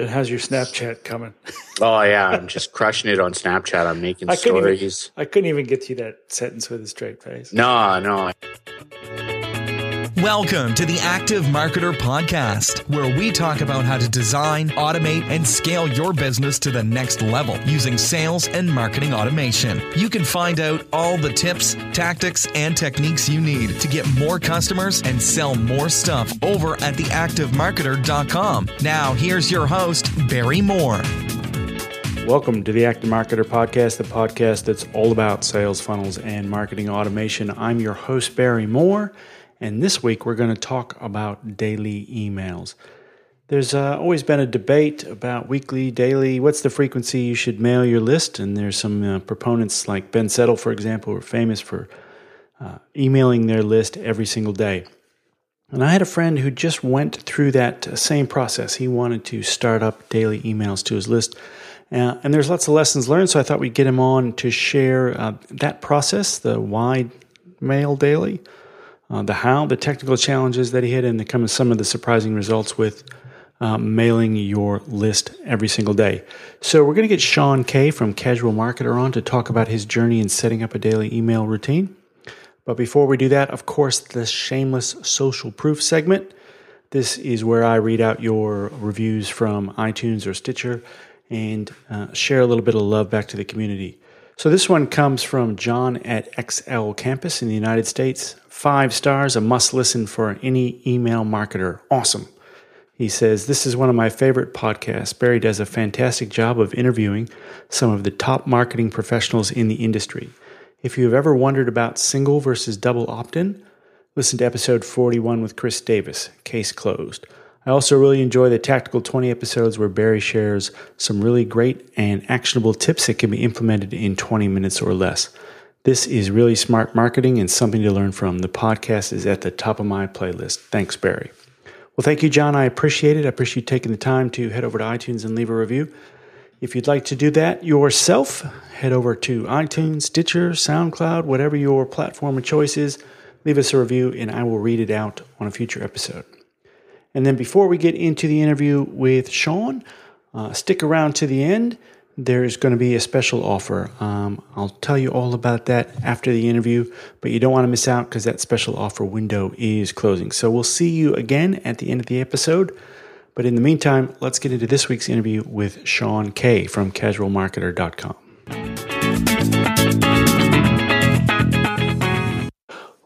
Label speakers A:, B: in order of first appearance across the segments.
A: And how's your Snapchat coming?
B: oh yeah, I'm just crushing it on Snapchat. I'm making
A: I couldn't
B: stories.
A: Even, I couldn't even get through that sentence with a straight face.
B: No, no.
C: Welcome to the Active Marketer Podcast, where we talk about how to design, automate, and scale your business to the next level using sales and marketing automation. You can find out all the tips, tactics, and techniques you need to get more customers and sell more stuff over at theactivemarketer.com. Now, here's your host, Barry Moore.
A: Welcome to the Active Marketer Podcast, the podcast that's all about sales funnels and marketing automation. I'm your host, Barry Moore. And this week we're going to talk about daily emails. There's uh, always been a debate about weekly, daily, what's the frequency you should mail your list. And there's some uh, proponents like Ben Settle, for example, who are famous for uh, emailing their list every single day. And I had a friend who just went through that same process. He wanted to start up daily emails to his list. Uh, and there's lots of lessons learned, so I thought we'd get him on to share uh, that process, the why mail daily uh, the how, the technical challenges that he had, and the, some of the surprising results with uh, mailing your list every single day. So we're going to get Sean Kaye from Casual Marketer on to talk about his journey in setting up a daily email routine. But before we do that, of course, the shameless social proof segment. This is where I read out your reviews from iTunes or Stitcher and uh, share a little bit of love back to the community. So this one comes from John at Excel Campus in the United States. Five stars, a must listen for any email marketer. Awesome. He says, This is one of my favorite podcasts. Barry does a fantastic job of interviewing some of the top marketing professionals in the industry. If you have ever wondered about single versus double opt in, listen to episode 41 with Chris Davis, Case Closed. I also really enjoy the Tactical 20 episodes where Barry shares some really great and actionable tips that can be implemented in 20 minutes or less. This is really smart marketing and something to learn from. The podcast is at the top of my playlist. Thanks, Barry. Well, thank you, John. I appreciate it. I appreciate you taking the time to head over to iTunes and leave a review. If you'd like to do that yourself, head over to iTunes, Stitcher, SoundCloud, whatever your platform of choice is. Leave us a review and I will read it out on a future episode. And then before we get into the interview with Sean, uh, stick around to the end there's going to be a special offer. Um, I'll tell you all about that after the interview, but you don't want to miss out because that special offer window is closing. So we'll see you again at the end of the episode. But in the meantime, let's get into this week's interview with Sean Kaye from casualmarketer.com.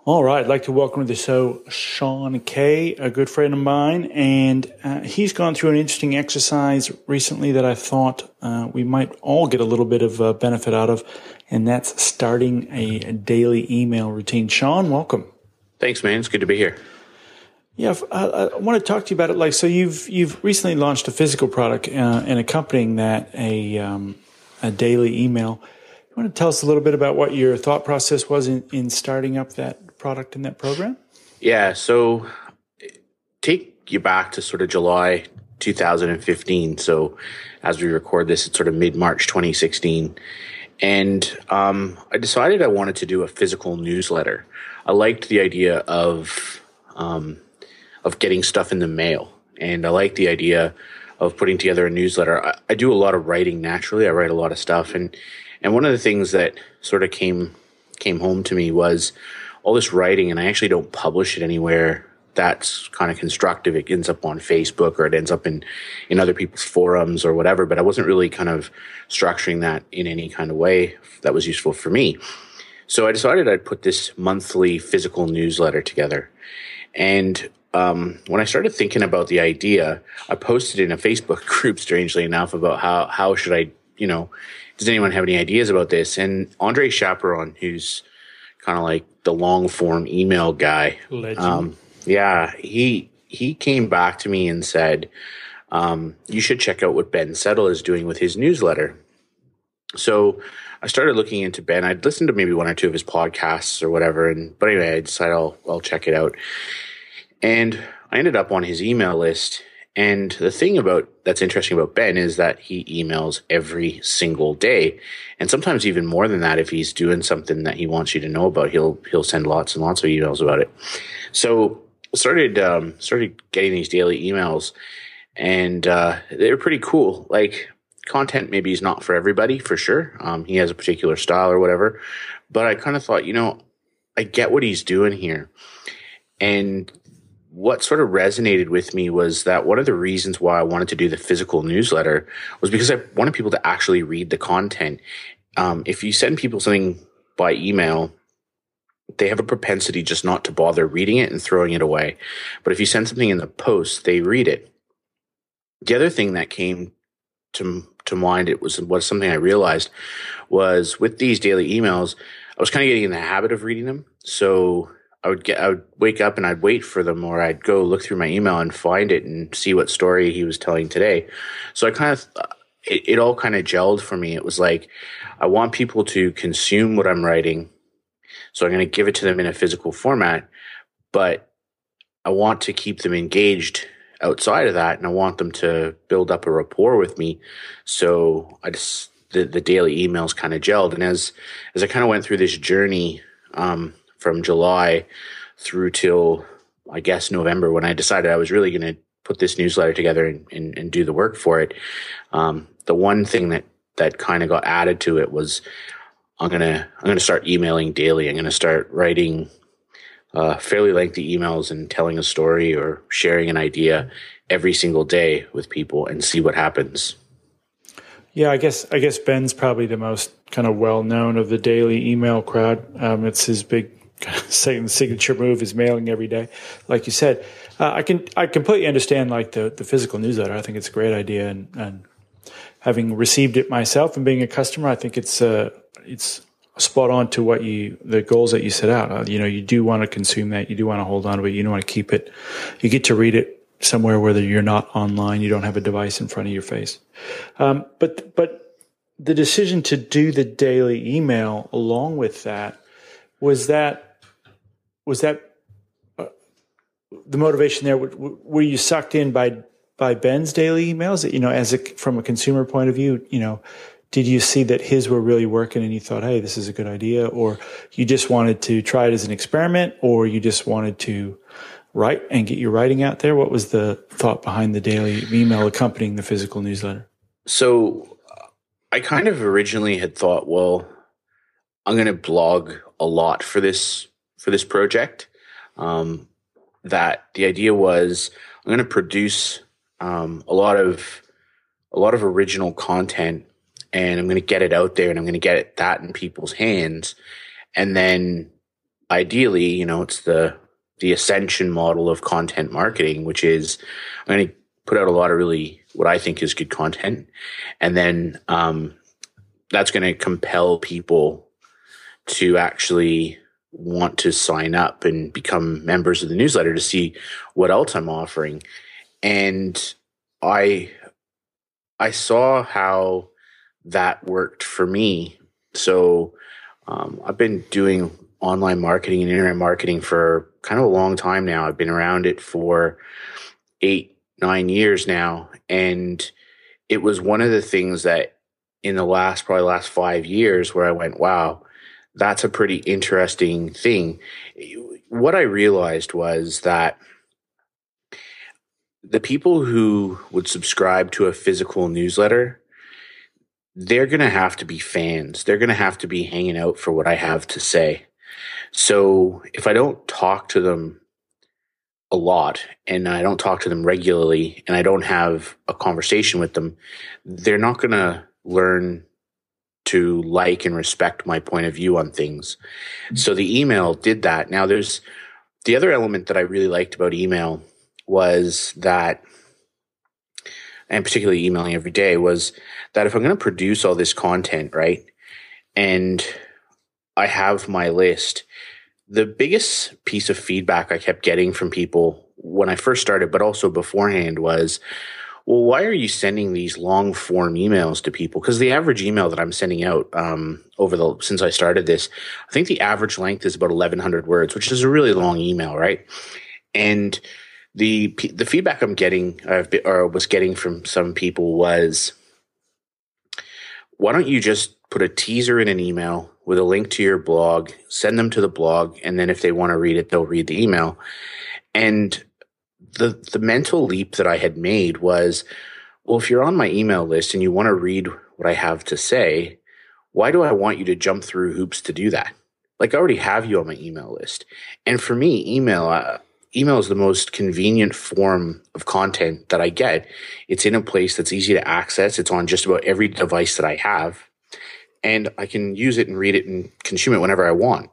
A: All right, I'd like to welcome to the show Sean Kaye, a good friend of mine, and uh, he's gone through an interesting exercise recently that I thought uh, we might all get a little bit of uh, benefit out of, and that's starting a daily email routine. Sean, welcome.
B: Thanks, man. It's good to be here.
A: Yeah, I, I want to talk to you about it. Like, so you've you've recently launched a physical product, uh, and accompanying that a um, a daily email. You want to tell us a little bit about what your thought process was in, in starting up that product in that program?
B: Yeah. So take you back to sort of July 2015. So as we record this, it's sort of mid March 2016. And um, I decided I wanted to do a physical newsletter. I liked the idea of um, of getting stuff in the mail, and I like the idea of putting together a newsletter. I, I do a lot of writing naturally. I write a lot of stuff, and and one of the things that sort of came came home to me was all this writing and I actually don't publish it anywhere that's kind of constructive. It ends up on Facebook or it ends up in, in other people's forums or whatever, but I wasn't really kind of structuring that in any kind of way that was useful for me. So I decided I'd put this monthly physical newsletter together. And um, when I started thinking about the idea, I posted in a Facebook group, strangely enough, about how, how should I, you know, does anyone have any ideas about this? And Andre Chaperon, who's kind of like the long form email guy. Um, yeah, he he came back to me and said, um, "You should check out what Ben Settle is doing with his newsletter." So I started looking into Ben. I'd listened to maybe one or two of his podcasts or whatever, and but anyway, I decided I'll I'll check it out. And I ended up on his email list, and the thing about that's interesting about Ben is that he emails every single day. And sometimes even more than that, if he's doing something that he wants you to know about, he'll, he'll send lots and lots of emails about it. So started, um, started getting these daily emails and uh, they're pretty cool. Like content maybe is not for everybody for sure. Um, he has a particular style or whatever, but I kind of thought, you know, I get what he's doing here, and what sort of resonated with me was that one of the reasons why I wanted to do the physical newsletter was because I wanted people to actually read the content. Um, if you send people something by email, they have a propensity just not to bother reading it and throwing it away. But if you send something in the post, they read it. The other thing that came to to mind, it was was something I realized was with these daily emails, I was kind of getting in the habit of reading them. So I would get, I would wake up and I'd wait for them, or I'd go look through my email and find it and see what story he was telling today. So I kind of, it, it all kind of gelled for me. It was like, I want people to consume what I'm writing. So I'm going to give it to them in a physical format, but I want to keep them engaged outside of that. And I want them to build up a rapport with me. So I just, the, the daily emails kind of gelled. And as, as I kind of went through this journey, um, from July through till I guess November when I decided I was really going to put this newsletter together and, and, and, do the work for it. Um, the one thing that that kind of got added to it was I'm gonna I'm gonna start emailing daily. I'm gonna start writing uh, fairly lengthy emails and telling a story or sharing an idea every single day with people and see what happens.
A: Yeah, I guess I guess Ben's probably the most kind of well known of the daily email crowd. Um, it's his big same signature move is mailing every day, like you said. Uh, I can I completely understand like the the physical newsletter. I think it's a great idea, and, and having received it myself and being a customer, I think it's uh it's spot on to what you the goals that you set out. Uh, you know, you do want to consume that, you do want to hold on to it, you don't want to keep it. You get to read it somewhere where you're not online, you don't have a device in front of your face. Um, but but the decision to do the daily email along with that was that was that uh, the motivation there? Were you sucked in by by Ben's daily emails? You know, as a, from a consumer point of view, you know, did you see that his were really working and you thought, hey, this is a good idea, or you just wanted to try it as an experiment, or you just wanted to write and get your writing out there? What was the thought behind the daily email accompanying the physical newsletter?
B: So, I kind of originally had thought, well, I'm going to blog a lot for this for this project. Um, that the idea was I'm going to produce um, a lot of a lot of original content, and I'm going to get it out there, and I'm going to get it that in people's hands, and then ideally, you know, it's the the ascension model of content marketing, which is I'm going to put out a lot of really what I think is good content, and then um, that's going to compel people to actually want to sign up and become members of the newsletter to see what else I'm offering. And I I saw how that worked for me. So um, I've been doing online marketing and internet marketing for kind of a long time now. I've been around it for eight, nine years now. And it was one of the things that in the last, probably last five years where I went, wow, that's a pretty interesting thing. What I realized was that the people who would subscribe to a physical newsletter, they're going to have to be fans. They're going to have to be hanging out for what I have to say. So if I don't talk to them a lot and I don't talk to them regularly and I don't have a conversation with them, they're not going to learn to like and respect my point of view on things. So the email did that. Now there's the other element that I really liked about email was that and particularly emailing every day was that if I'm going to produce all this content, right? And I have my list, the biggest piece of feedback I kept getting from people when I first started, but also beforehand was, well, why are you sending these long form emails to people? Because the average email that I'm sending out um, over the since I started this, I think the average length is about 1,100 words, which is a really long email, right? And the the feedback I'm getting or was getting from some people was, why don't you just put a teaser in an email with a link to your blog, send them to the blog, and then if they want to read it, they'll read the email. And the the mental leap that I had made was, well, if you're on my email list and you want to read what I have to say, why do I want you to jump through hoops to do that? Like I already have you on my email list, and for me, email. Uh, email is the most convenient form of content that I get. It's in a place that's easy to access. It's on just about every device that I have and I can use it and read it and consume it whenever I want.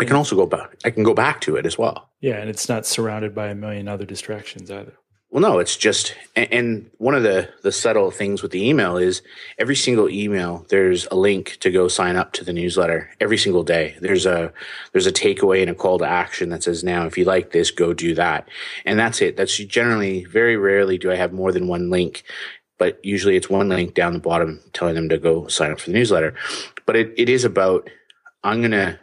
B: I can also go back. I can go back to it as well.
A: Yeah, and it's not surrounded by a million other distractions either.
B: Well, no, it's just, and one of the the subtle things with the email is every single email there's a link to go sign up to the newsletter every single day. There's a there's a takeaway and a call to action that says now if you like this, go do that, and that's it. That's generally very rarely do I have more than one link but usually it's one link down the bottom telling them to go sign up for the newsletter. But it, it is about, I'm going to,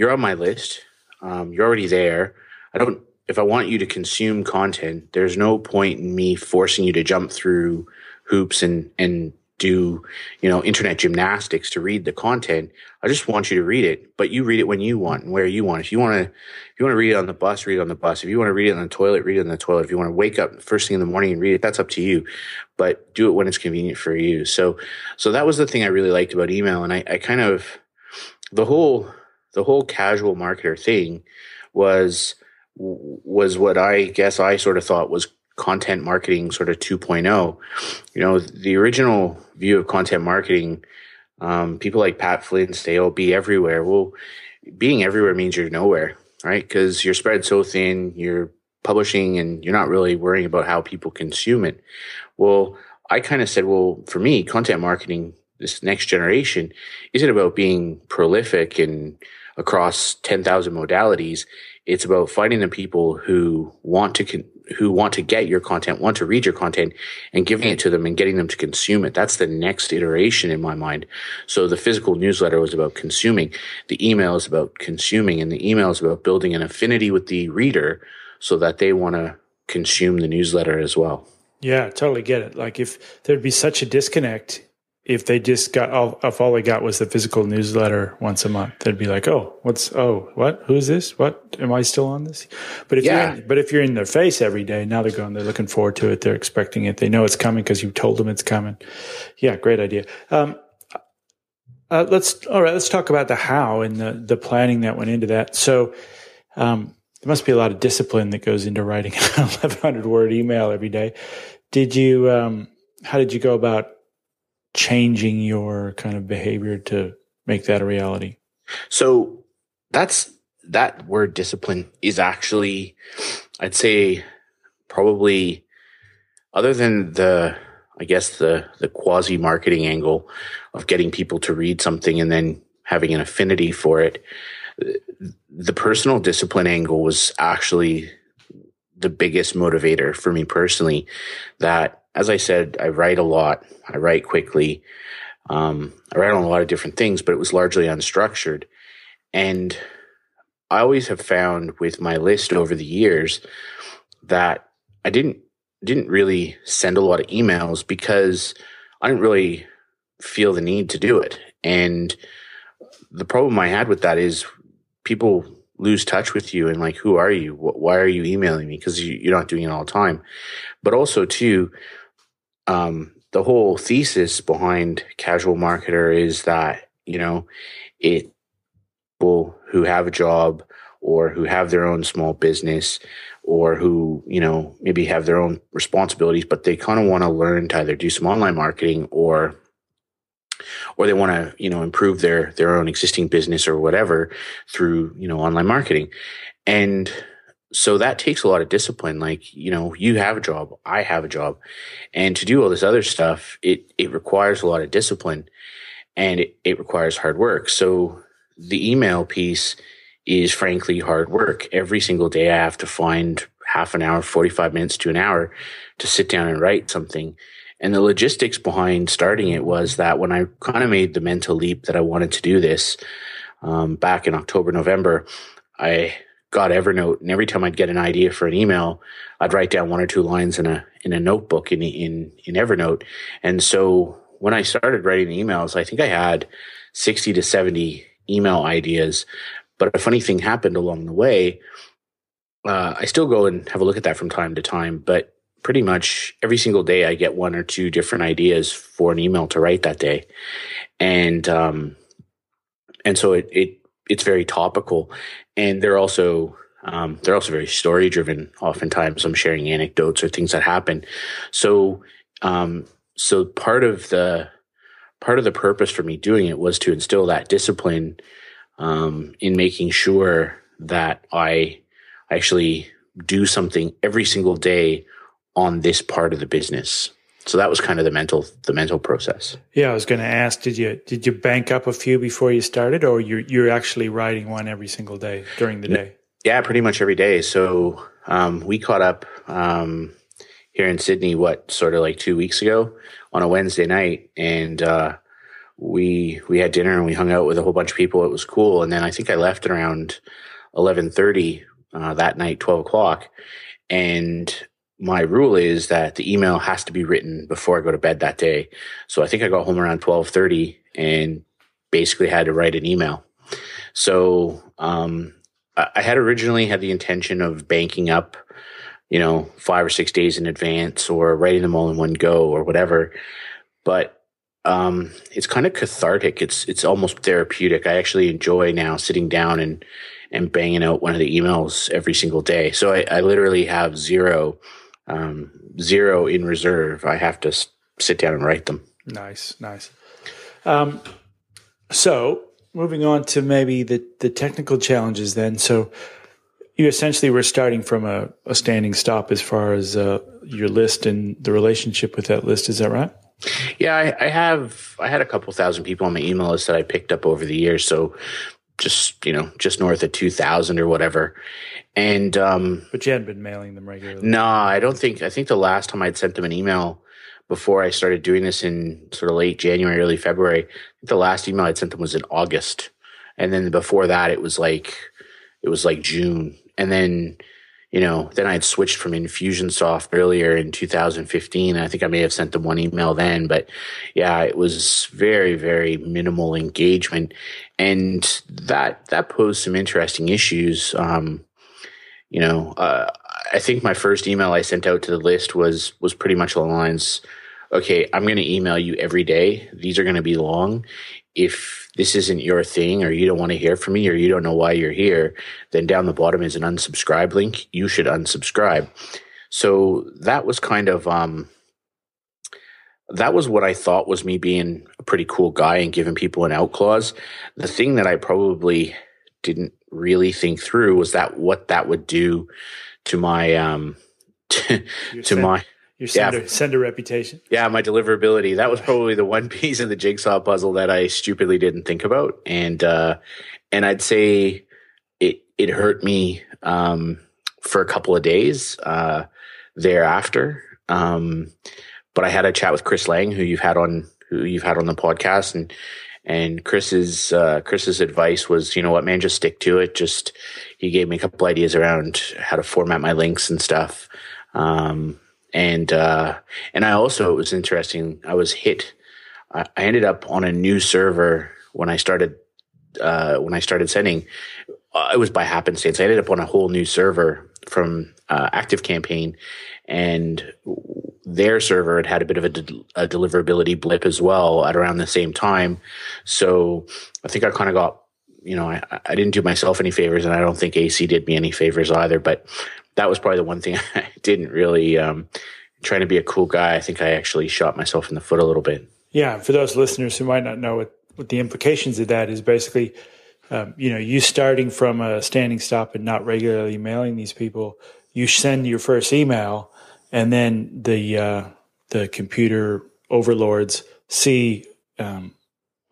B: you're on my list. Um, you're already there. I don't, if I want you to consume content, there's no point in me forcing you to jump through hoops and, and do, you know, internet gymnastics to read the content. I just want you to read it, but you read it when you want and where you want. If you want to, if you want to read it on the bus, read it on the bus. If you want to read it on the toilet, read it on the toilet. If you want to wake up first thing in the morning and read it, that's up to you, but do it when it's convenient for you. So, so that was the thing I really liked about email. And I, I kind of, the whole, the whole casual marketer thing was, was what I guess I sort of thought was content marketing sort of 2.0. You know, the original view of content marketing, um, people like Pat Flynn say, oh, be everywhere. Well, being everywhere means you're nowhere, right? Because you're spread so thin, you're publishing and you're not really worrying about how people consume it. Well, I kind of said, well, for me, content marketing, this next generation, isn't about being prolific and across 10,000 modalities. It's about finding the people who want to con- who want to get your content, want to read your content and giving it to them and getting them to consume it. That's the next iteration in my mind. So the physical newsletter was about consuming. The email is about consuming and the email is about building an affinity with the reader so that they want to consume the newsletter as well.
A: Yeah, totally get it. Like if there'd be such a disconnect if they just got all if all they got was the physical newsletter once a month, they'd be like, "Oh, what's oh what? Who's this? What am I still on this?" But if yeah. you're in, but if you're in their face every day, now they're going, they're looking forward to it, they're expecting it, they know it's coming because you told them it's coming. Yeah, great idea. Um, uh, let's all right. Let's talk about the how and the the planning that went into that. So. Um, there must be a lot of discipline that goes into writing an 1100 word email every day. Did you, um, how did you go about changing your kind of behavior to make that a reality?
B: So that's that word discipline is actually, I'd say, probably other than the, I guess the the quasi marketing angle of getting people to read something and then having an affinity for it. The personal discipline angle was actually the biggest motivator for me personally. That as I said, I write a lot. I write quickly. Um, I write on a lot of different things, but it was largely unstructured. And I always have found with my list over the years that I didn't didn't really send a lot of emails because I didn't really feel the need to do it. And the problem I had with that is people lose touch with you and like, who are you? Why are you emailing me? Because you're not doing it all the time. But also, too, um, the whole thesis behind casual marketer is that you know it people who have a job or who have their own small business or who you know maybe have their own responsibilities but they kind of want to learn to either do some online marketing or or they want to you know improve their their own existing business or whatever through you know online marketing. And so that takes a lot of discipline. Like you know you have a job i have a job and to do all this other stuff it it requires a lot of discipline and it, it requires hard work. So the email piece is frankly hard work. Every single day i have to find half an hour 45 minutes to an hour to sit down and write something. And the logistics behind starting it was that when i kind of made the mental leap that i wanted to do this um, back in october november i got Evernote, and every time I'd get an idea for an email, I'd write down one or two lines in a in a notebook in in in Evernote. And so when I started writing the emails, I think I had sixty to seventy email ideas. But a funny thing happened along the way. uh, I still go and have a look at that from time to time, but pretty much every single day I get one or two different ideas for an email to write that day. And, um, and so it, it, it's very topical and they're also, um, they're also very story driven. Oftentimes I'm sharing anecdotes or things that happen. So, um, so part of the, part of the purpose for me doing it was to instill that discipline, um, in making sure that I actually do something every single day on this part of the business. So that was kind of the mental the mental process.
A: Yeah, I was going to ask did you did you bank up a few before you started or you're you're actually riding one every single day during the day?
B: Yeah, pretty much every day. So um, we caught up um, here in Sydney what sort of like 2 weeks ago on a Wednesday night and uh, we we had dinner and we hung out with a whole bunch of people. It was cool. And then I think I left around eleven thirty uh, that night, twelve o'clock. And my rule is that the email has to be written before I go to bed that day. So I think I got home around 1230 and basically had to write an email. So, um, I had originally had the intention of banking up, you know, five or six days in advance or writing them all in one go or whatever. But, um, it's kind of cathartic. It's, it's almost therapeutic. I actually enjoy now sitting down and, and banging out one of the emails every single day. So I, I literally have zero um, zero in reserve. I have to sit down and write them.
A: Nice, nice. Um, so moving on to maybe the the technical challenges then. So you essentially were starting from a, a standing stop as far as uh, your list and the relationship with that list. Is that right?
B: Yeah, I, I, have. I had a couple thousand people on my email list that I picked up over the years. So just you know, just north of two thousand or whatever. And um,
A: but you hadn't been mailing them regularly.
B: No, I don't think. I think the last time I'd sent them an email before I started doing this in sort of late January, early February. the last email I'd sent them was in August, and then before that it was like it was like June, and then you know then I had switched from Infusionsoft earlier in 2015. I think I may have sent them one email then, but yeah, it was very very minimal engagement, and that that posed some interesting issues. Um, you know, uh, I think my first email I sent out to the list was was pretty much along the lines, okay, I'm going to email you every day. These are going to be long. If this isn't your thing or you don't want to hear from me or you don't know why you're here, then down the bottom is an unsubscribe link. You should unsubscribe. So that was kind of um that was what I thought was me being a pretty cool guy and giving people an out clause. The thing that I probably didn't really think through was that what that would do to my um to, to my
A: your sender, yeah, sender reputation.
B: Yeah, my deliverability. That was probably the one piece of the jigsaw puzzle that I stupidly didn't think about. And uh and I'd say it it hurt me um for a couple of days uh thereafter. Um but I had a chat with Chris Lang, who you've had on who you've had on the podcast and and Chris's uh, Chris's advice was, you know what, man, just stick to it. Just he gave me a couple ideas around how to format my links and stuff. Um, and uh, and I also it was interesting. I was hit. I, I ended up on a new server when I started uh, when I started sending. Uh, it was by happenstance. I ended up on a whole new server from uh, Active Campaign, and their server had had a bit of a, de- a, deliverability blip as well at around the same time. So I think I kind of got, you know, I, I didn't do myself any favors and I don't think AC did me any favors either, but that was probably the one thing I didn't really, um, trying to be a cool guy. I think I actually shot myself in the foot a little bit.
A: Yeah. For those listeners who might not know what, what the implications of that is basically, um, you know, you starting from a standing stop and not regularly mailing these people, you send your first email and then the uh, the computer overlords see um,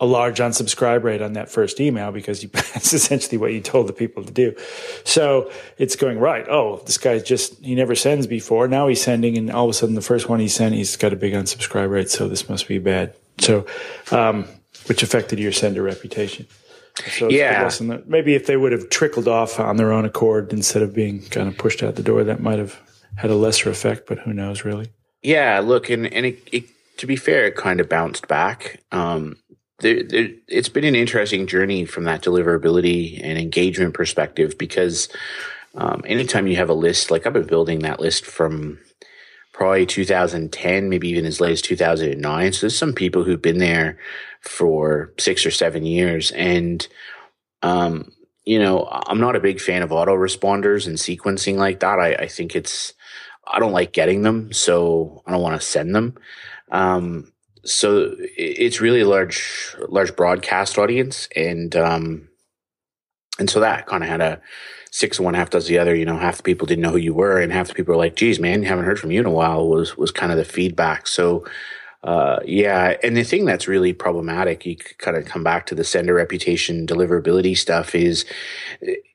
A: a large unsubscribe rate on that first email because you, that's essentially what you told the people to do. So it's going right. Oh, this guy just he never sends before. Now he's sending, and all of a sudden the first one he sent, he's got a big unsubscribe rate. So this must be bad. So, um, which affected your sender reputation. So
B: yeah,
A: maybe if they would have trickled off on their own accord instead of being kind of pushed out the door, that might have had a lesser effect, but who knows really?
B: Yeah, look, and and it, it, to be fair, it kind of bounced back. Um, there, there, it's been an interesting journey from that deliverability and engagement perspective because um, anytime you have a list, like I've been building that list from probably 2010, maybe even as late as 2009. So there's some people who've been there for six or seven years. And, um, you know, I'm not a big fan of autoresponders and sequencing like that. I, I think it's, I don't like getting them, so I don't want to send them. Um, so it's really a large, large broadcast audience, and um, and so that kind of had a six of one, half does the other. You know, half the people didn't know who you were, and half the people were like, "Geez, man, haven't heard from you in a while." Was was kind of the feedback. So, uh, yeah, and the thing that's really problematic, you kind of come back to the sender reputation, deliverability stuff, is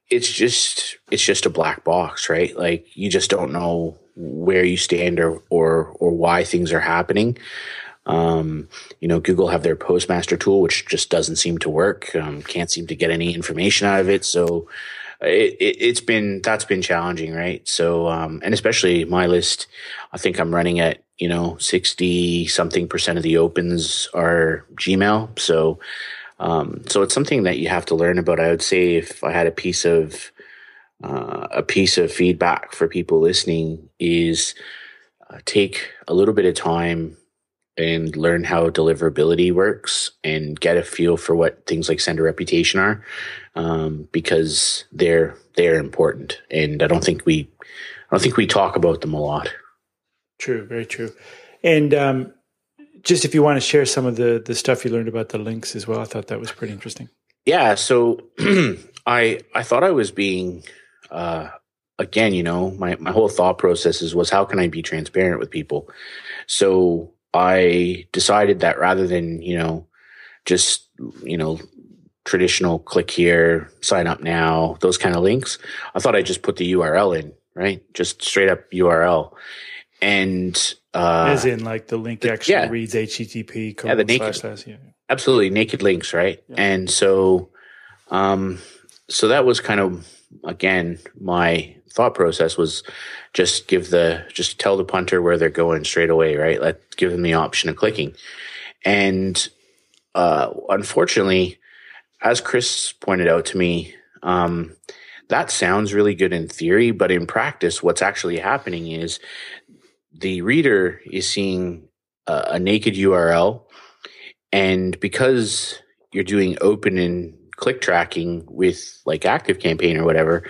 B: it's just it's just a black box, right? Like you just don't know where you stand or or or why things are happening. Um, you know, Google have their Postmaster tool, which just doesn't seem to work. Um, can't seem to get any information out of it. So it, it, has been that's been challenging, right? So um, and especially my list, I think I'm running at you know sixty something percent of the opens are Gmail. So um, so it's something that you have to learn about. I would say if I had a piece of uh, a piece of feedback for people listening is uh, take a little bit of time and learn how deliverability works and get a feel for what things like sender reputation are um, because they're they're important. And i don't think we i don't think we talk about them a lot.
A: True very true. And um, just if you want to share some of the the stuff you learned about the links as well i thought that was pretty interesting.
B: Yeah so i i thought i was being uh, again you know my my whole thought processes was how can i be transparent with people? So I decided that rather than, you know, just, you know, traditional click here, sign up now, those kind of links, I thought I'd just put the URL in, right? Just straight up URL. And, uh,
A: as in like the link actually yeah. reads HTTP.
B: Yeah, the naked, slash, yeah. absolutely naked links, right? Yeah. And so, um, so that was kind of, again, my thought process was just give the just tell the punter where they're going straight away, right? Let give them the option of clicking. And uh, unfortunately, as Chris pointed out to me, um, that sounds really good in theory, but in practice, what's actually happening is the reader is seeing a, a naked URL, and because you're doing open and click tracking with like active campaign or whatever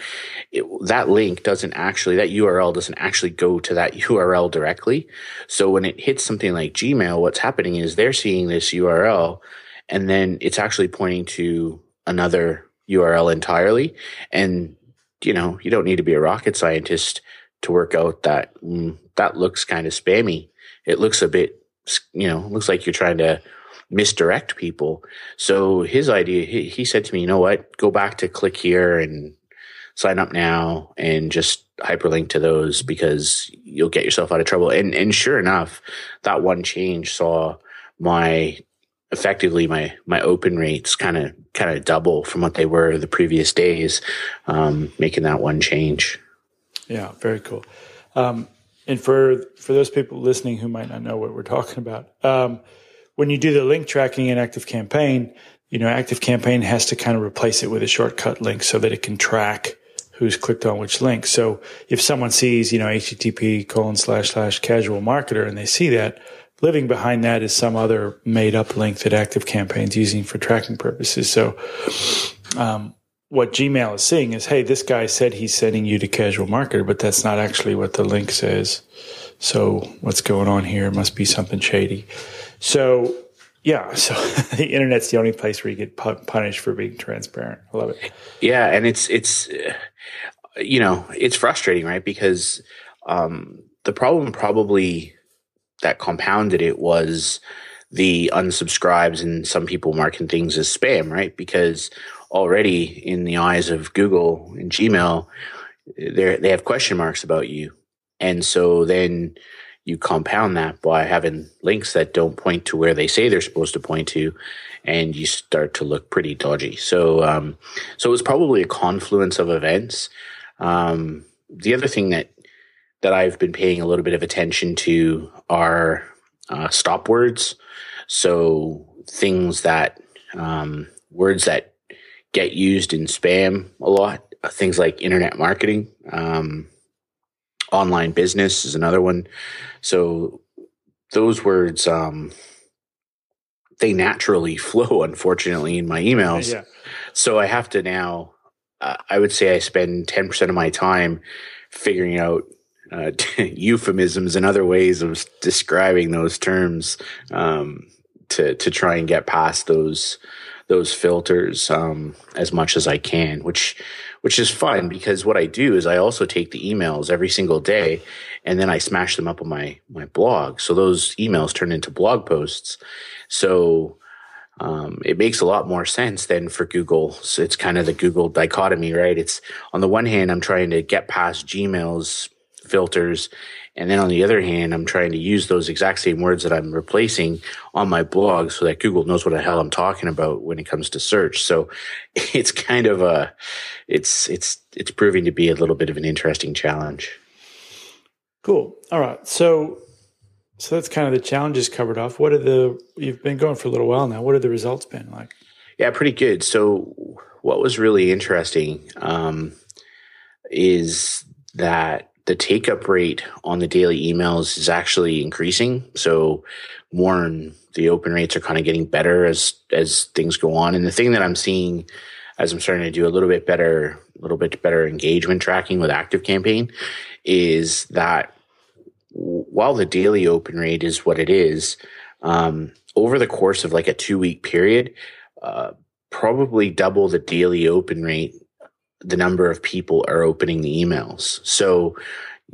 B: it, that link doesn't actually that url doesn't actually go to that url directly. So when it hits something like gmail what's happening is they're seeing this url and then it's actually pointing to another url entirely. And you know you don't need to be a rocket scientist to work out that mm, that looks kind of spammy. It looks a bit you know looks like you're trying to misdirect people. So his idea, he, he said to me, you know what, go back to click here and sign up now and just hyperlink to those because you'll get yourself out of trouble. And, and sure enough, that one change saw my effectively my, my open rates kind of, kind of double from what they were the previous days, um, making that one change.
A: Yeah. Very cool. Um, and for, for those people listening who might not know what we're talking about, um, when you do the link tracking in Active Campaign, you know, Active Campaign has to kind of replace it with a shortcut link so that it can track who's clicked on which link. So if someone sees, you know, HTTP colon slash slash casual marketer and they see that, living behind that is some other made up link that Active Campaign's using for tracking purposes. So, um, what Gmail is seeing is, hey, this guy said he's sending you to casual marketer, but that's not actually what the link says. So what's going on here? It must be something shady. So yeah, so the internet's the only place where you get punished for being transparent. I love it.
B: Yeah, and it's it's you know it's frustrating, right? Because um, the problem probably that compounded it was the unsubscribes and some people marking things as spam, right? Because already in the eyes of Google and Gmail, they they have question marks about you, and so then you compound that by having links that don't point to where they say they're supposed to point to, and you start to look pretty dodgy. So, um, so it was probably a confluence of events. Um, the other thing that that I've been paying a little bit of attention to are uh, stop words. So things that um, words that get used in spam a lot things like internet marketing, um, online business is another one. So those words, um, they naturally flow, unfortunately, in my emails. Yeah. So I have to now, uh, I would say I spend 10% of my time figuring out uh, euphemisms and other ways of describing those terms um, to, to try and get past those those filters um, as much as I can, which which is fun because what I do is I also take the emails every single day and then I smash them up on my my blog. So those emails turn into blog posts. So um, it makes a lot more sense than for Google. So it's kind of the Google dichotomy, right? It's on the one hand, I'm trying to get past Gmail's filters. And then on the other hand, I'm trying to use those exact same words that I'm replacing on my blog so that Google knows what the hell I'm talking about when it comes to search. So it's kind of a, it's, it's, it's proving to be a little bit of an interesting challenge.
A: Cool. All right. So so that's kind of the challenges covered off. What are the you've been going for a little while now? What have the results been like?
B: Yeah, pretty good. So what was really interesting um, is that the take up rate on the daily emails is actually increasing. So more and the open rates are kind of getting better as as things go on. And the thing that I'm seeing as I'm starting to do a little bit better, a little bit better engagement tracking with Active Campaign is that while the daily open rate is what it is, um, over the course of like a two week period, uh, probably double the daily open rate, the number of people are opening the emails. So,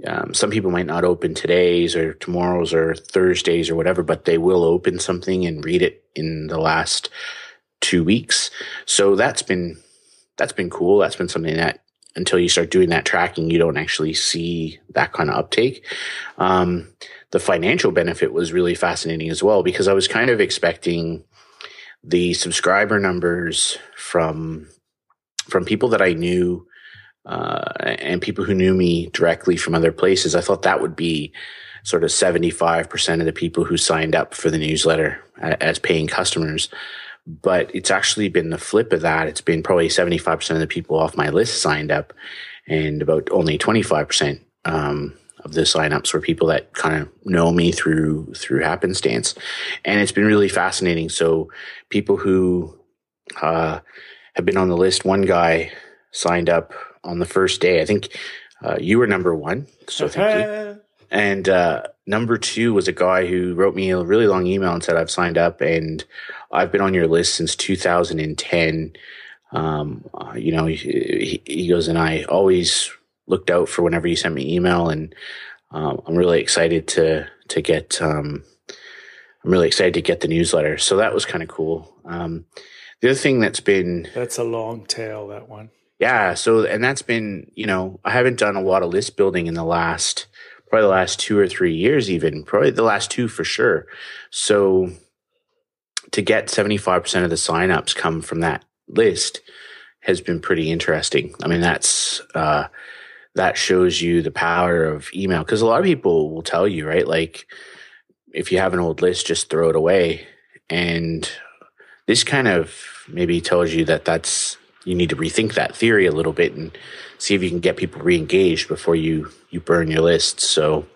B: um, some people might not open today's or tomorrow's or Thursday's or whatever, but they will open something and read it in the last two weeks. So that's been that's been cool. That's been something that until you start doing that tracking, you don't actually see that kind of uptake. Um, the financial benefit was really fascinating as well because I was kind of expecting the subscriber numbers from from people that I knew uh, and people who knew me directly from other places. I thought that would be sort of 75% of the people who signed up for the newsletter as paying customers but it's actually been the flip of that. It's been probably 75% of the people off my list signed up and about only 25% um, of the signups were people that kind of know me through through happenstance and it's been really fascinating so people who uh, have been on the list one guy signed up on the first day i think uh, you were number one so thank you and uh, number two was a guy who wrote me a really long email and said i've signed up and I've been on your list since 2010. Um, uh, you know, he, he, goes, and I always looked out for whenever you sent me email, and um, I'm really excited to to get. Um, I'm really excited to get the newsletter. So that was kind of cool. Um, the other thing that's been
A: that's a long tail. That one.
B: Yeah. So and that's been you know I haven't done a lot of list building in the last probably the last two or three years, even probably the last two for sure. So to get 75% of the signups come from that list has been pretty interesting. I mean, that's, uh, that shows you the power of email because a lot of people will tell you, right? Like, if you have an old list, just throw it away. And this kind of maybe tells you that that's, you need to rethink that theory a little bit and see if you can get people re-engaged before you, you burn your list. So,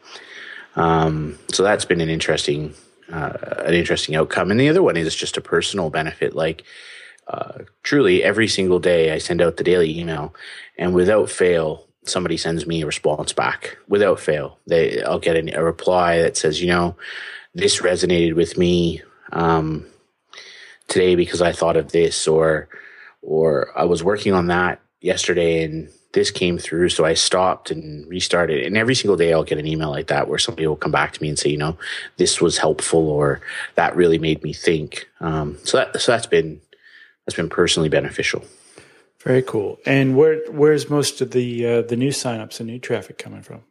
B: um, so that's been an interesting uh, an interesting outcome. And the other one is just a personal benefit. Like, uh, truly, every single day I send out the daily email, and without fail, somebody sends me a response back. Without fail, they I'll get a, a reply that says, you know, this resonated with me um, today because I thought of this, or or I was working on that yesterday and this came through. So I stopped and restarted. And every single day I'll get an email like that where somebody will come back to me and say, you know, this was helpful or that really made me think. Um, so that, so that's been, that's been personally beneficial.
A: Very cool. And where, where's most of the, uh, the new signups and new traffic coming from?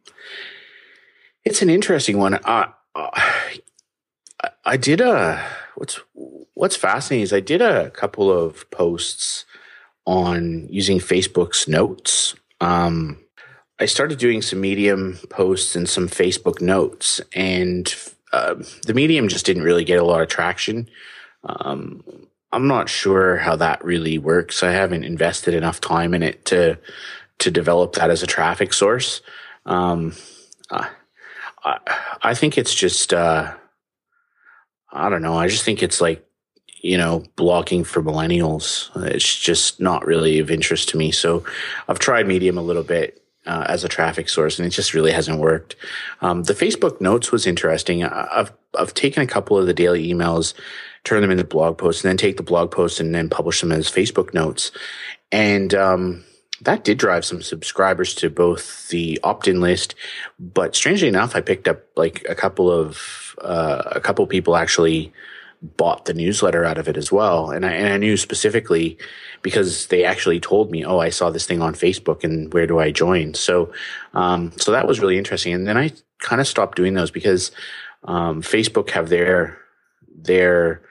B: It's an interesting one. Uh, uh, I did a, what's, what's fascinating is I did a couple of posts on using Facebook's notes. Um, I started doing some Medium posts and some Facebook notes, and uh, the Medium just didn't really get a lot of traction. Um, I'm not sure how that really works. I haven't invested enough time in it to to develop that as a traffic source. Um, I, I think it's just uh, I don't know. I just think it's like you know blogging for millennials. It's just not really of interest to me. So I've tried Medium a little bit. Uh, as a traffic source, and it just really hasn't worked. Um, the Facebook notes was interesting. I've I've taken a couple of the daily emails turn them into blog posts, and then take the blog posts and then publish them as Facebook notes. And um, that did drive some subscribers to both the opt-in list, but strangely enough, I picked up like a couple of uh, a couple people actually bought the newsletter out of it as well. And I, and I knew specifically because they actually told me, oh, I saw this thing on Facebook and where do I join? So, um, so that was really interesting. And then I kind of stopped doing those because, um, Facebook have their, their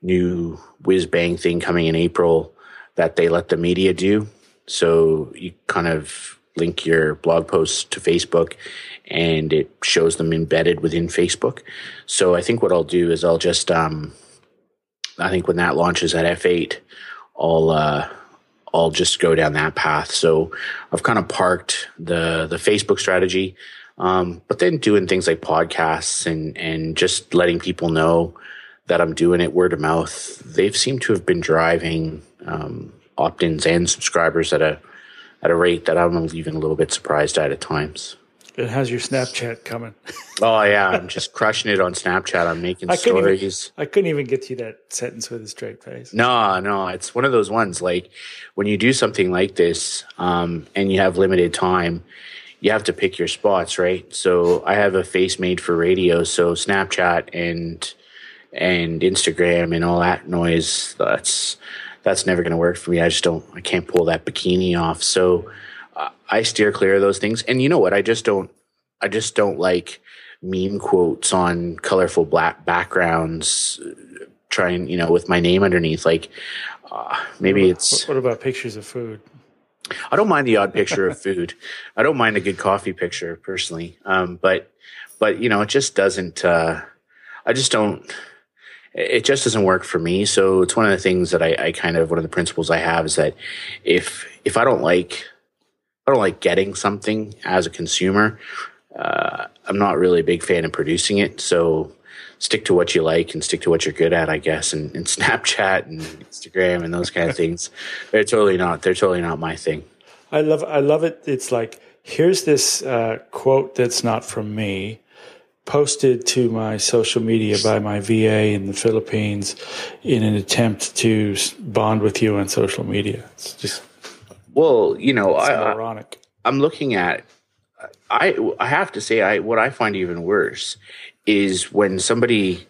B: new whiz bang thing coming in April that they let the media do. So you kind of link your blog posts to Facebook and it shows them embedded within Facebook. So I think what I'll do is I'll just, um, I think when that launches at F8, I'll, uh, I'll just go down that path. So I've kind of parked the, the Facebook strategy. Um, but then doing things like podcasts and, and just letting people know that I'm doing it word of mouth, they've seemed to have been driving um, opt-ins and subscribers at a at a rate that I'm even a little bit surprised at at times.
A: It has your Snapchat coming.
B: oh yeah, I'm just crushing it on Snapchat. I'm making I stories.
A: Even, I couldn't even get to that sentence with a straight face.
B: No, no, it's one of those ones like when you do something like this um, and you have limited time, you have to pick your spots, right? So I have a face made for radio, so Snapchat and and Instagram and all that noise. That's that's never going to work for me. I just don't. I can't pull that bikini off. So uh, I steer clear of those things. And you know what? I just don't. I just don't like meme quotes on colorful black backgrounds. Trying, you know, with my name underneath. Like uh, maybe
A: what
B: it's.
A: What about pictures of food?
B: I don't mind the odd picture of food. I don't mind a good coffee picture personally. Um, but but you know, it just doesn't. Uh, I just don't it just doesn't work for me. So it's one of the things that I, I, kind of one of the principles I have is that if if I don't like I don't like getting something as a consumer, uh, I'm not really a big fan of producing it. So stick to what you like and stick to what you're good at, I guess. And, and Snapchat and Instagram and those kind of things, they're totally not they're totally not my thing.
A: I love I love it. It's like here's this uh, quote that's not from me posted to my social media by my VA in the Philippines in an attempt to bond with you on social media. It's just
B: well, you know, I,
A: ironic.
B: I'm looking at. I I have to say, I what I find even worse is when somebody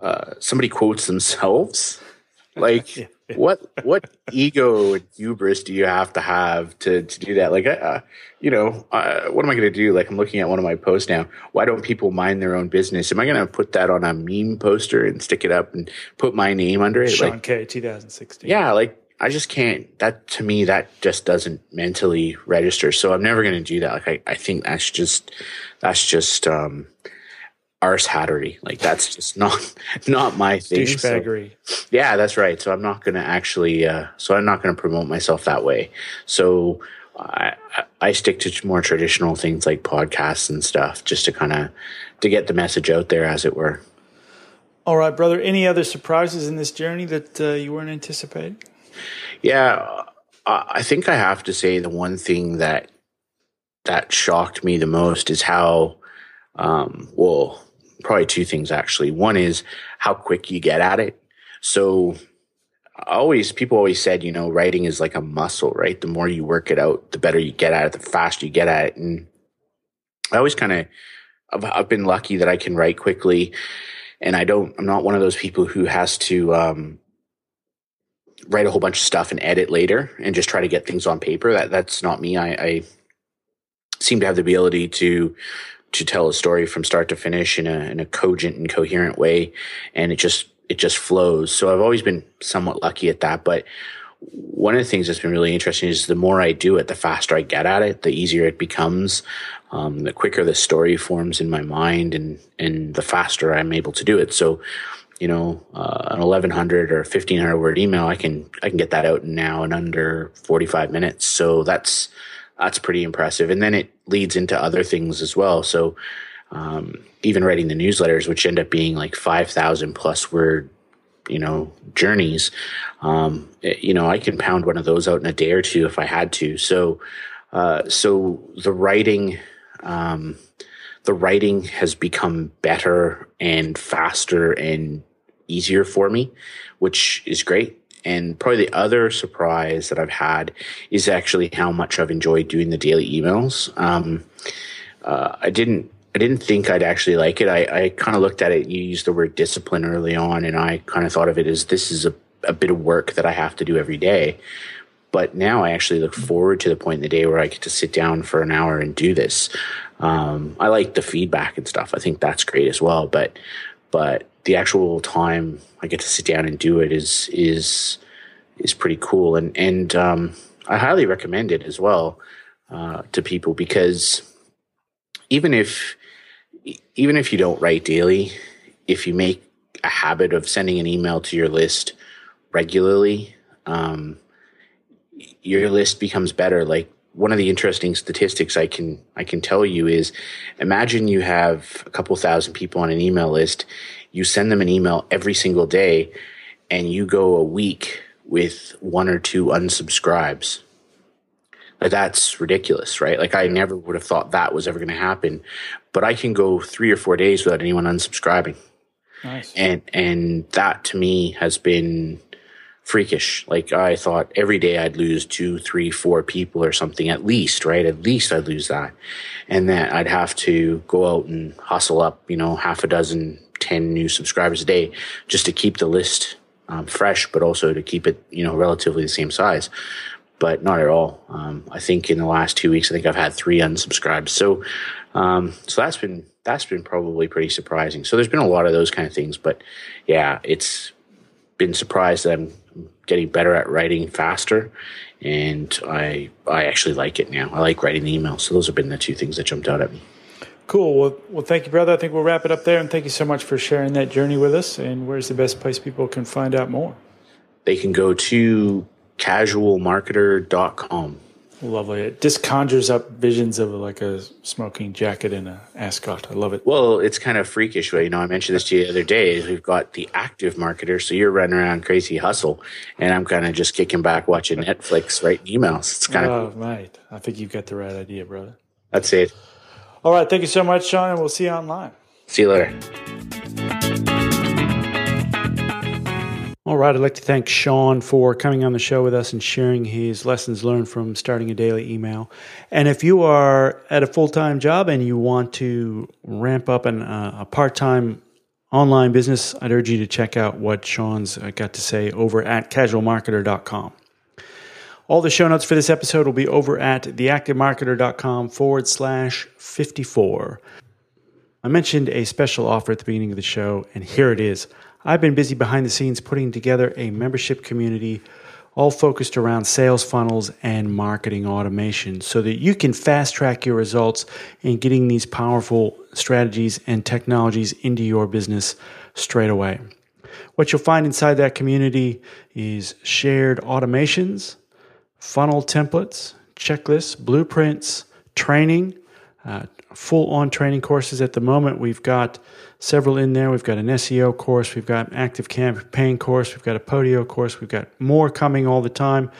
B: uh, somebody quotes themselves. Like yeah what what ego and hubris do you have to have to to do that? Like, uh, you know, uh, what am I going to do? Like, I'm looking at one of my posts now. Why don't people mind their own business? Am I going to put that on a meme poster and stick it up and put my name under it?
A: Sean
B: like,
A: Kaye, 2016.
B: Yeah, like I just can't. That to me, that just doesn't mentally register. So I'm never going to do that. Like, I, I think that's just that's just um, arse hattery. Like that's just not not my thing.
A: Douchebaggery.
B: So, yeah, that's right. So I'm not going to actually. Uh, so I'm not going to promote myself that way. So I, I stick to more traditional things like podcasts and stuff, just to kind of to get the message out there, as it were.
A: All right, brother. Any other surprises in this journey that uh, you weren't anticipating?
B: Yeah, I think I have to say the one thing that that shocked me the most is how um, well probably two things actually. One is how quick you get at it. So always people always said, you know, writing is like a muscle, right? The more you work it out, the better you get at it, the faster you get at it. And I always kind of I've, I've, been lucky that I can write quickly and I don't I'm not one of those people who has to um, write a whole bunch of stuff and edit later and just try to get things on paper. That that's not me. I, I seem to have the ability to to tell a story from start to finish in a in a cogent and coherent way, and it just it just flows. So I've always been somewhat lucky at that, but one of the things that's been really interesting is the more I do it, the faster I get at it, the easier it becomes, um, the quicker the story forms in my mind, and and the faster I'm able to do it. So you know, uh, an 1100 or 1500 word email, I can, I can get that out now in under 45 minutes. So that's, that's pretty impressive. And then it leads into other things as well. So, um, even writing the newsletters, which end up being like 5,000 plus word, you know, journeys, um, it, you know, I can pound one of those out in a day or two if I had to. So, uh, so the writing, um, the writing has become better and faster and easier for me, which is great. And probably the other surprise that I've had is actually how much I've enjoyed doing the daily emails. Um, uh, I didn't I didn't think I'd actually like it. I, I kind of looked at it. You used the word discipline early on, and I kind of thought of it as this is a, a bit of work that I have to do every day. But now I actually look forward to the point in the day where I get to sit down for an hour and do this. Um, I like the feedback and stuff. I think that's great as well. But but the actual time I get to sit down and do it is is is pretty cool, and and um, I highly recommend it as well uh, to people because even if even if you don't write daily, if you make a habit of sending an email to your list regularly, um, your list becomes better. Like one of the interesting statistics I can I can tell you is imagine you have a couple thousand people on an email list, you send them an email every single day, and you go a week with one or two unsubscribes. Like that's ridiculous, right? Like I never would have thought that was ever going to happen, but I can go three or four days without anyone unsubscribing. Nice. And and that to me has been freakish. Like I thought every day I'd lose two, three, four people or something at least, right? At least I'd lose that. And then I'd have to go out and hustle up, you know, half a dozen, 10 new subscribers a day just to keep the list um, fresh, but also to keep it, you know, relatively the same size. But not at all. Um, I think in the last two weeks, I think I've had three unsubscribes. So, um, so that's been that's been probably pretty surprising. So there's been a lot of those kind of things, but yeah, it's been surprised that I'm getting better at writing faster, and I I actually like it now. I like writing the emails. So those have been the two things that jumped out at me.
A: Cool. Well, well, thank you, brother. I think we'll wrap it up there, and thank you so much for sharing that journey with us. And where's the best place people can find out more?
B: They can go to casualmarketer.com.
A: Lovely. It just conjures up visions of like a smoking jacket and a ascot. I love it.
B: Well, it's kind of freakish. You know, I mentioned this to you the other day. We've got the active marketer, so you're running around crazy hustle, and I'm kind of just kicking back watching Netflix, writing emails. It's kind of
A: oh, cool. mate. I think you've got the right idea, brother.
B: That's it.
A: All right. Thank you so much, Sean, and we'll see you online.
B: See you later.
A: All right, I'd like to thank Sean for coming on the show with us and sharing his lessons learned from starting a daily email. And if you are at a full time job and you want to ramp up an, uh, a part time online business, I'd urge you to check out what Sean's got to say over at casualmarketer.com. All the show notes for this episode will be over at theactivemarketer.com forward slash 54. I mentioned a special offer at the beginning of the show, and here it is. I've been busy behind the scenes putting together a membership community all focused around sales funnels and marketing automation so that you can fast track your results in getting these powerful strategies and technologies into your business straight away. What you'll find inside that community is shared automations, funnel templates, checklists, blueprints, training, uh, full on training courses at the moment. We've got several in there. We've got an SEO course, we've got an ActiveCampaign course, we've got a Podio course, we've got more coming all the time.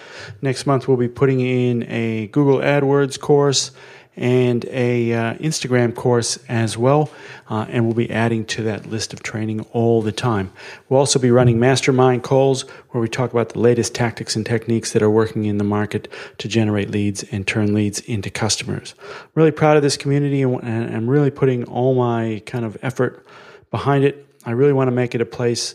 A: Next month, we'll be putting in a Google AdWords course and a uh, Instagram course as well, uh, and we'll be adding to that list of training all the time. We'll also be running mastermind calls where we talk about the latest tactics and techniques that are working in the market to generate leads and turn leads into customers. I'm really proud of this community, and I'm really putting all my kind of effort behind it. I really want to make it a place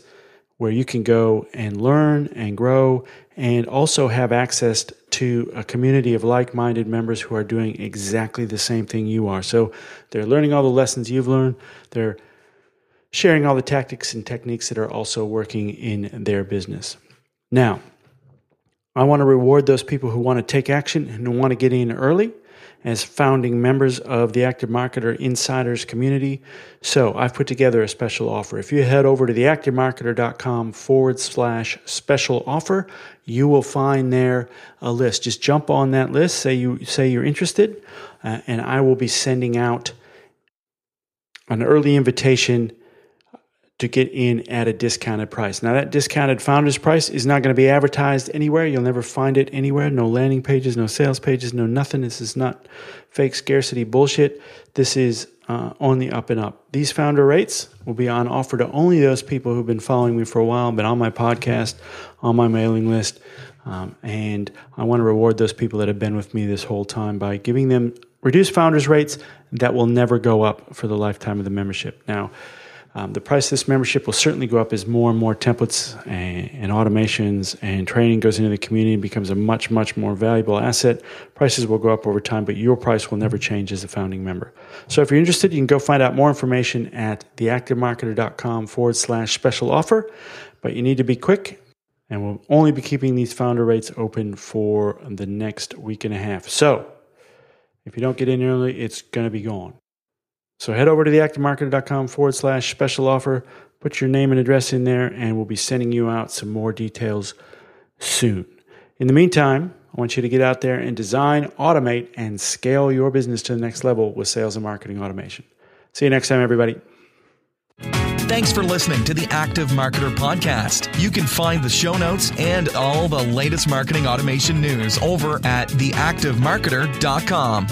A: where you can go and learn and grow and also have access to a community of like minded members who are doing exactly the same thing you are. So they're learning all the lessons you've learned, they're sharing all the tactics and techniques that are also working in their business. Now, I want to reward those people who want to take action and want to get in early. As founding members of the Active Marketer Insiders community. So I've put together a special offer. If you head over to theactivemarketer.com forward slash special offer, you will find there a list. Just jump on that list, say you say you're interested, uh, and I will be sending out an early invitation to get in at a discounted price. Now, that discounted founder's price is not going to be advertised anywhere. You'll never find it anywhere. No landing pages, no sales pages, no nothing. This is not fake scarcity bullshit. This is uh, on the up and up. These founder rates will be on offer to only those people who've been following me for a while, been on my podcast, on my mailing list. Um, and I want to reward those people that have been with me this whole time by giving them reduced founders rates that will never go up for the lifetime of the membership. Now, um, the price of this membership will certainly go up as more and more templates and, and, automations and training goes into the community and becomes a much, much more valuable asset. Prices will go up over time, but your price will never change as a founding member. So if you're interested, you can go find out more information at theactivemarketer.com forward slash special offer. But you need to be quick, and we'll only be keeping these founder rates open for the next week and a half. So if you don't get in early, it's going to be gone. So head over to theactivemarketer.com forward slash special offer, put your name and address in there, and we'll be sending you out some more details soon. In the meantime, I want you to get out there and design, automate, and scale your business to the next level with sales and marketing automation. See you next time, everybody.
C: Thanks for listening to the Active Marketer Podcast. You can find the show notes and all the latest marketing automation news over at theactivemarketer.com.